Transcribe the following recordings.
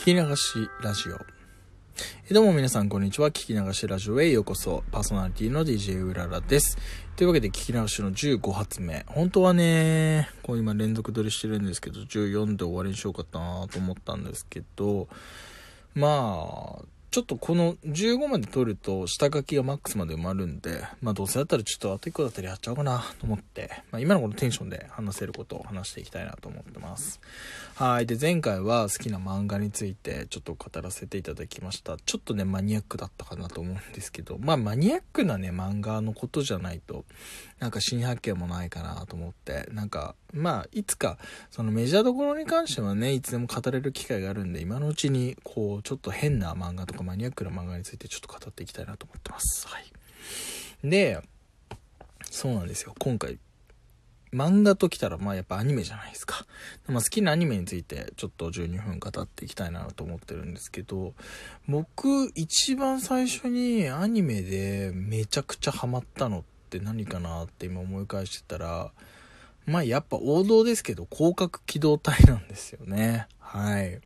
聞き流しラジオ。どうも皆さんこんにちは。聞き流しラジオへようこそ。パーソナリティの DJ うららです。というわけで聞き流しの15発目。本当はね、こう今連続撮りしてるんですけど、14で終わりにしようかなと思ったんですけど、まあ、ちょっとこの15まで取ると下書きがマックスまで埋まるんで、まあどうせだったらちょっとあと1個だったらやっちゃおうかなと思って、まあ今のこのテンションで話せることを話していきたいなと思ってます。はい。で、前回は好きな漫画についてちょっと語らせていただきました。ちょっとね、マニアックだったかなと思うんですけど、まあマニアックなね、漫画のことじゃないと、なんか新発見もないかなと思って、なんか、まあ、いつか、そのメジャーどころに関してはね、いつでも語れる機会があるんで、今のうちに、こう、ちょっと変な漫画とかマニアックな漫画についてちょっと語っていきたいなと思ってます。はい。で、そうなんですよ。今回、漫画ときたら、まあやっぱアニメじゃないですか。まあ好きなアニメについてちょっと12分語っていきたいなと思ってるんですけど、僕一番最初にアニメでめちゃくちゃハマったのって何かなって今思い返してたら、まあやっぱ王道ですけど、広角機動隊なんですよね。はい。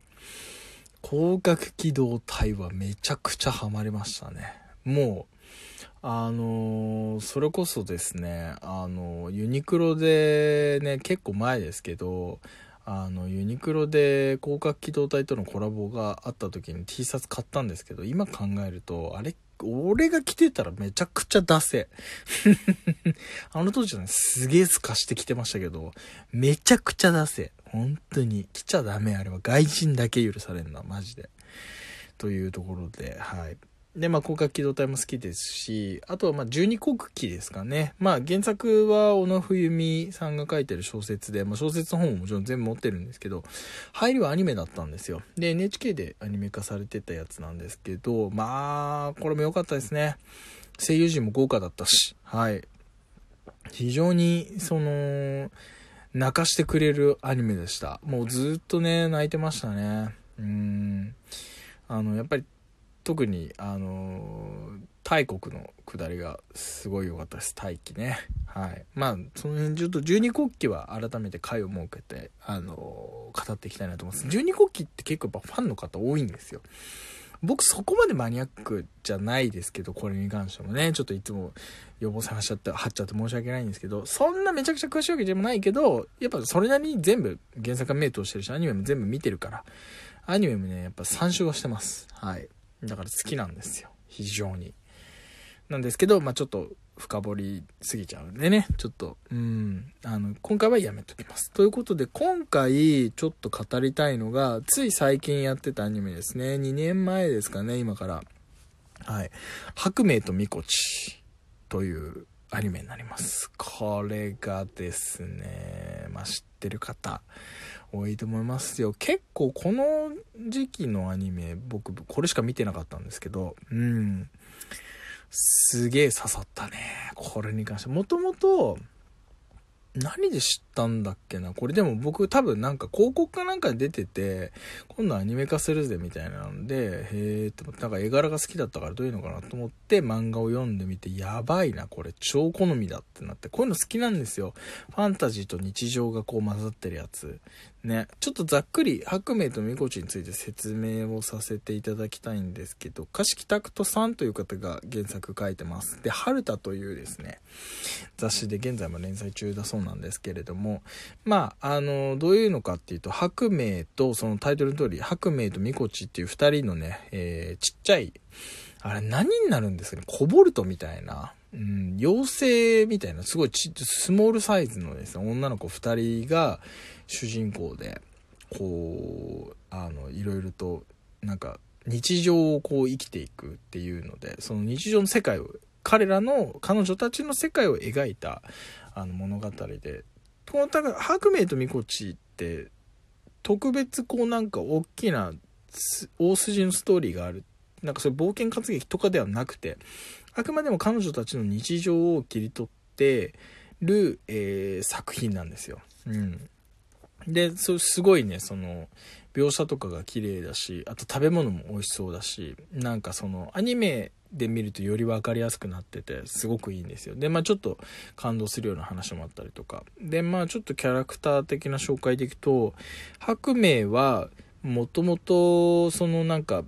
広角機動隊はめちゃくちゃハマりましたね。もう、あのー、それこそですね、あの、ユニクロでね、結構前ですけど、あの、ユニクロで広角機動隊とのコラボがあった時に T シャツ買ったんですけど、今考えると、あれ俺が着てたらめちゃくちゃダセ。あの当時はね、すげえ透かして着てましたけど、めちゃくちゃダセ。本当に。着ちゃダメ、あれは。外人だけ許されんな、マジで。というところで、はい。で、まあ、広角機動隊も好きですし、あとは、まあ、十二国旗ですかね。まあ、原作は、小野冬美さんが書いてる小説で、まあ、小説の本ももちろん全部持ってるんですけど、入りはアニメだったんですよ。で、NHK でアニメ化されてたやつなんですけど、まあ、これも良かったですね。声優陣も豪華だったし、はい。非常に、その、泣かしてくれるアニメでした。もうずっとね、泣いてましたね。うん。あの、やっぱり特にあの大国の下りがすごい良かったです。大気ね。はい。まあその辺ちょっと十二国旗は改めて回を設けてあの語っていきたいなと思います。十二国旗って結構やっぱファンの方多いんですよ。僕そこまでマニアックじゃないですけど、これに関してもね、ちょっといつも予防探しちゃって、貼っちゃって申し訳ないんですけど、そんなめちゃくちゃ詳しいわけでもないけど、やっぱそれなりに全部原作が目通してるし、アニメも全部見てるから、アニメもね、やっぱ参照はしてます。はい。だから好きなんですよ。非常に。なんですけど、まあちょっと深掘りすぎちゃうんでね、ちょっと、うん、あの、今回はやめときます。ということで、今回ちょっと語りたいのが、つい最近やってたアニメですね。2年前ですかね、今から。はい。白明とみこちというアニメになります。これがですね、まあ知ってる方、多いと思いますよ。結構この時期のアニメ、僕、これしか見てなかったんですけど、うん。すげえ刺さったね。これに関して。もともと、何で知ったんだっけな？これでも僕多分なんか広告かなんかで出てて、今度アニメ化するぜみたいなので、へえって思って、なんか絵柄が好きだったからどういうのかなと思って漫画を読んでみて、やばいな、これ超好みだってなって、こういうの好きなんですよ。ファンタジーと日常がこう混ざってるやつ。ね、ちょっとざっくり白明とみこちについて説明をさせていただきたいんですけど、歌詞拓人さんという方が原作書いてます。で、春田というですね、雑誌で現在も連載中だそうなんですなんですけれども、まあ、あの、どういうのかっていうと、白明と、そのタイトルの通り、白明とみこちっていう二人のね、えー、ちっちゃい、あれ何になるんですかね、コボルトみたいな、うん、妖精みたいな、すごいちスモールサイズのですね、女の子二人が主人公で、こう、あの、いろいろと、なんか、日常をこう生きていくっていうので、その日常の世界を、彼らの、彼女たちの世界を描いた、あの物語で、この、白明とみこちって、特別こうなんか大きな大筋のストーリーがある。なんかそれ冒険活劇とかではなくて、あくまでも彼女たちの日常を切り取ってる、えー、作品なんですよ。うん。で、そすごいね、その、描写とかが綺麗だし、あと食べ物も美味しそうだし、なんかその、アニメで見るとより分かりやすくなってて、すごくいいんですよ。で、まあちょっと感動するような話もあったりとか。で、まあちょっとキャラクター的な紹介でいくと、白明は、もともと、そのなんか、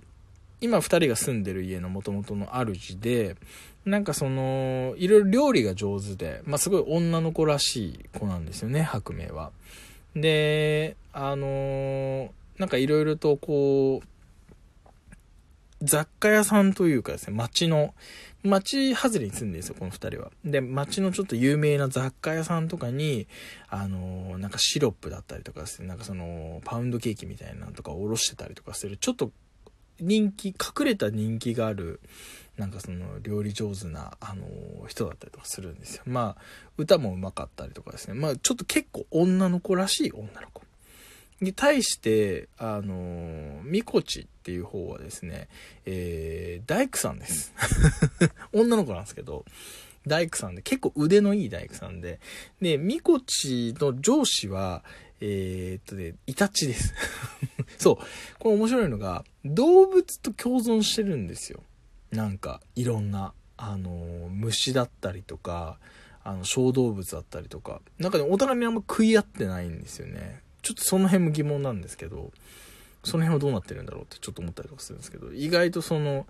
今二人が住んでる家のもともとの主で、なんかその、いろいろ料理が上手で、まあ、すごい女の子らしい子なんですよね、白明は。で、あのー、なんかいろいろとこう、雑貨屋さんというかですね、街の、街外れに住んでるんですよ、この二人は。で、街のちょっと有名な雑貨屋さんとかに、あのー、なんかシロップだったりとかですね、なんかその、パウンドケーキみたいなのとかおろしてたりとかする、ちょっと人気、隠れた人気がある、なんかその料理上手な、あのー、人だったりとかするんですよ。まあ、歌も上手かったりとかですね。まあ、ちょっと結構女の子らしい女の子。に対して、あのー、みこちっていう方はですね、えー、大工さんです。女の子なんですけど、大工さんで、結構腕のいい大工さんで、で、みこちの上司は、えー、っとね、イタチです。そう。これ面白いのが、動物と共存してるんですよ。なんか、いろんな、あのー、虫だったりとか、あの、小動物だったりとか。なんかね、お互いにあんま食い合ってないんですよね。ちょっとその辺も疑問なんですけど、その辺はどうなってるんだろうってちょっと思ったりとかするんですけど、意外とその、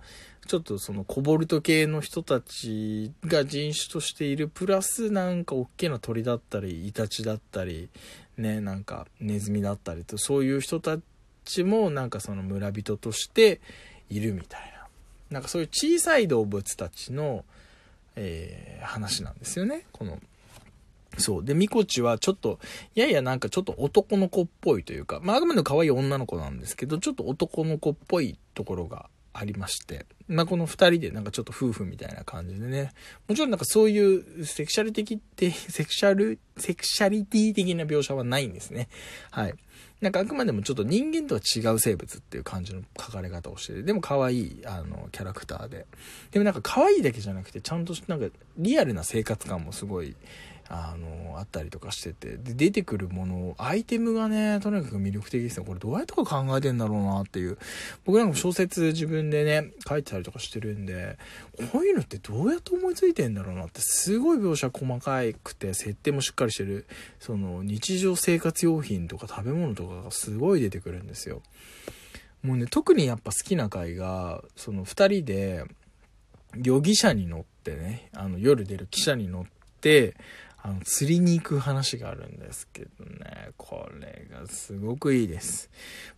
ちょっとそのコボルト系の人たちが人種としている、プラスなんか大きな鳥だったり、イタチだったり、ね、なんかネズミだったりと、そういう人たちもなんかその村人としているみたいな。なんかそういう小さい動物たちの、えー、話なんですよね。このそう。で、みこちはちょっと、ややなんかちょっと男の子っぽいというか、まあ、あくまでも可愛い女の子なんですけど、ちょっと男の子っぽいところがありまして、まあ、この二人でなんかちょっと夫婦みたいな感じでね、もちろんなんかそういうセクシャル的って、セクシャル、セクシャリティ的な描写はないんですね。はい。なんかあくまでもちょっと人間とは違う生物っていう感じの書かれ方をしてて、でも可愛い、あの、キャラクターで。でもなんか可愛いだけじゃなくて、ちゃんとなんかリアルな生活感もすごい、あの、あったりとかしてて、で、出てくるもの、アイテムがね、とにかく魅力的ですよ。これどうやってか考えてんだろうなっていう。僕なんか小説自分でね、書いてたりとかしてるんで、こういうのってどうやって思いついてんだろうなって、すごい描写細かくて、設定もしっかりしてる、その、日常生活用品とか食べ物とかがすごい出てくるんですよ。もうね、特にやっぱ好きな回が、その二人で、容疑者に乗ってね、あの、夜出る汽車に乗って、あの、釣りに行く話があるんですけどね、これがすごくいいです。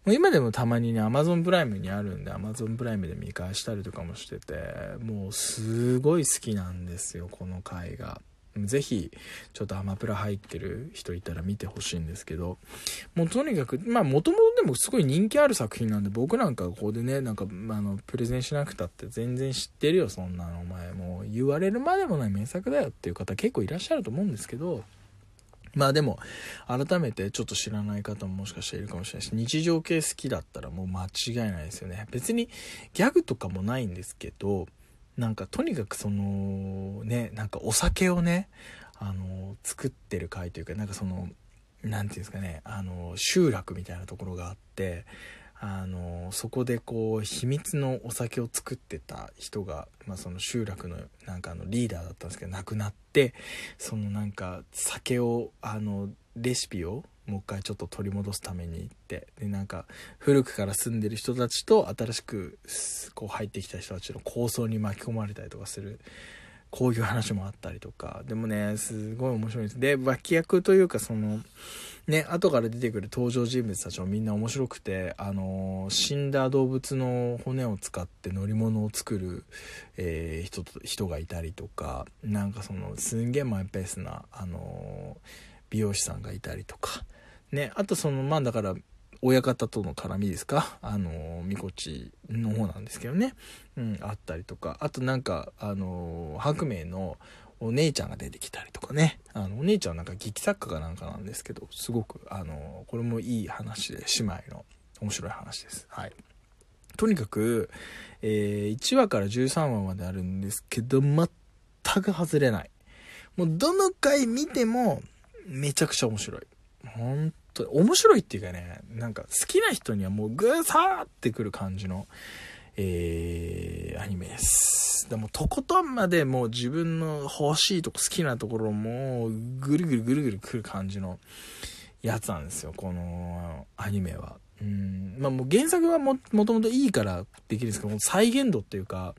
もう今でもたまにね、Amazon プライムにあるんで、Amazon プライムで見返したりとかもしてて、もうすごい好きなんですよ、この回が。ぜひ、ちょっとアマプラ入ってる人いたら見てほしいんですけど、もうとにかく、まあ、もともとでもすごい人気ある作品なんで、僕なんかここでね、なんか、あの、プレゼンしなくたって全然知ってるよ、そんなの、お前。もう言われるまでもない名作だよっていう方結構いらっしゃると思うんですけど、まあでも、改めてちょっと知らない方ももしかしているかもしれないし、日常系好きだったらもう間違いないですよね。別にギャグとかもないんですけど、なんかとにかくそのねなんかお酒をねあの作ってる会というかなんかその何て言うんですかねあの集落みたいなところがあってあのそこでこう秘密のお酒を作ってた人が、まあ、その集落のなんかあのリーダーだったんですけど亡くなってそのなんか酒をあのレシピをもう一回ちょっと取り戻すために行ってでなんか古くから住んでる人たちと新しくこう入ってきた人たちの構想に巻き込まれたりとかするこういう話もあったりとか。でもねすごい面白いです。で脇役というかそのね後から出てくる登場人物たちもみんな面白くてあの死んだ動物の骨を使って乗り物を作る、えー、人人がいたりとかなんかそのすんげえマイペースなあの美容師さんがいたりとかね、あとその、まあだから、親方との絡みですか？あの、みこちの方なんですけどね。うん、あったりとか。あとなんか、あの、白明のお姉ちゃんが出てきたりとかね。あの、お姉ちゃんはなんか劇作家かなんかなんですけど、すごく、あの、これもいい話で、姉妹の面白い話です。はい。とにかく、えー、1話から13話まであるんですけど、全く外れない。もうどの回見ても、めちゃくちゃ面白い。本と面白いっていうかね、なんか好きな人にはもうグーサーってくる感じの、えー、アニメです。でも、とことんまでもう自分の欲しいとこ好きなところもぐるぐるぐるぐるくる感じのやつなんですよ、このアニメは。うん、まあもう原作はも、もともといいからできるんですけど、再現度っていうか、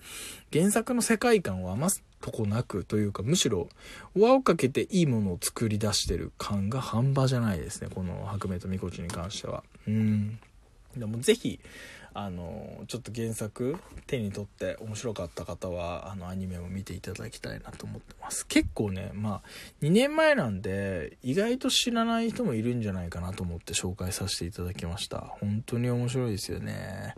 原作の世界観を余すとこなくというか、むしろ輪をかけていいものを作り出してる感が半端じゃないですね、この白明とみこちに関しては。うん。でもぜひ、あのちょっと原作手に取って面白かった方はあのアニメも見ていただきたいなと思ってます。結構ねまあ2年前なんで意外と知らない人もいるんじゃないかなと思って紹介させていただきました。本当に面白いですよね。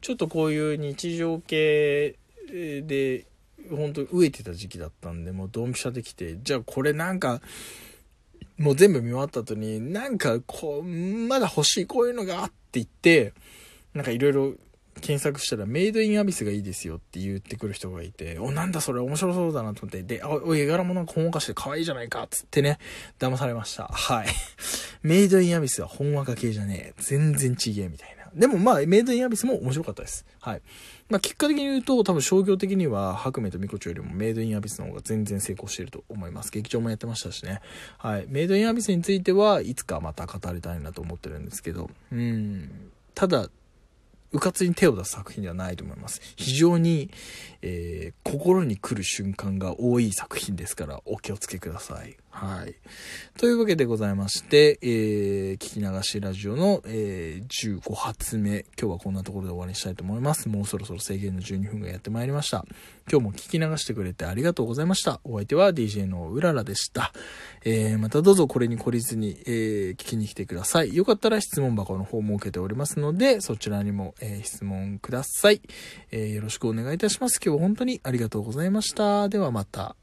ちょっとこういう日常系で本当に飢えてた時期だったんでもうドンピシャできてじゃあこれなんかもう全部見終わった後になんかこうまだ欲しいこういうのがあって言ってなんかいろいろ検索したらメイドインアビスがいいですよって言ってくる人がいて、お、なんだそれ面白そうだなと思って、で、お、絵柄もなんかほんわかして可愛いじゃないかっつってね、騙されました。はい。メイドインアビスはほんわか系じゃねえ。全然ちげえみたいな。でもまあ、メイドインアビスも面白かったです。はい。まあ、結果的に言うと、多分商業的には、白明とミコチョよりもメイドインアビスの方が全然成功していると思います。劇場もやってましたしね。はい。メイドインアビスについてはいつかまた語りたいなと思ってるんですけど、うん。ただ、うかつに手を出す作品ではないと思います。非常に、えー、心に来る瞬間が多い作品ですから、お気をつけください。はい。というわけでございまして、えー、聞き流しラジオの、えー、15発目。今日はこんなところで終わりにしたいと思います。もうそろそろ制限の12分がやってまいりました。今日も聞き流してくれてありがとうございました。お相手は DJ のうららでした。えー、またどうぞこれに懲りずに、えー、聞きに来てください。よかったら質問箱の方設けておりますので、そちらにも、えー、質問ください、えー。よろしくお願いいたします。今日は本当にありがとうございました。ではまた。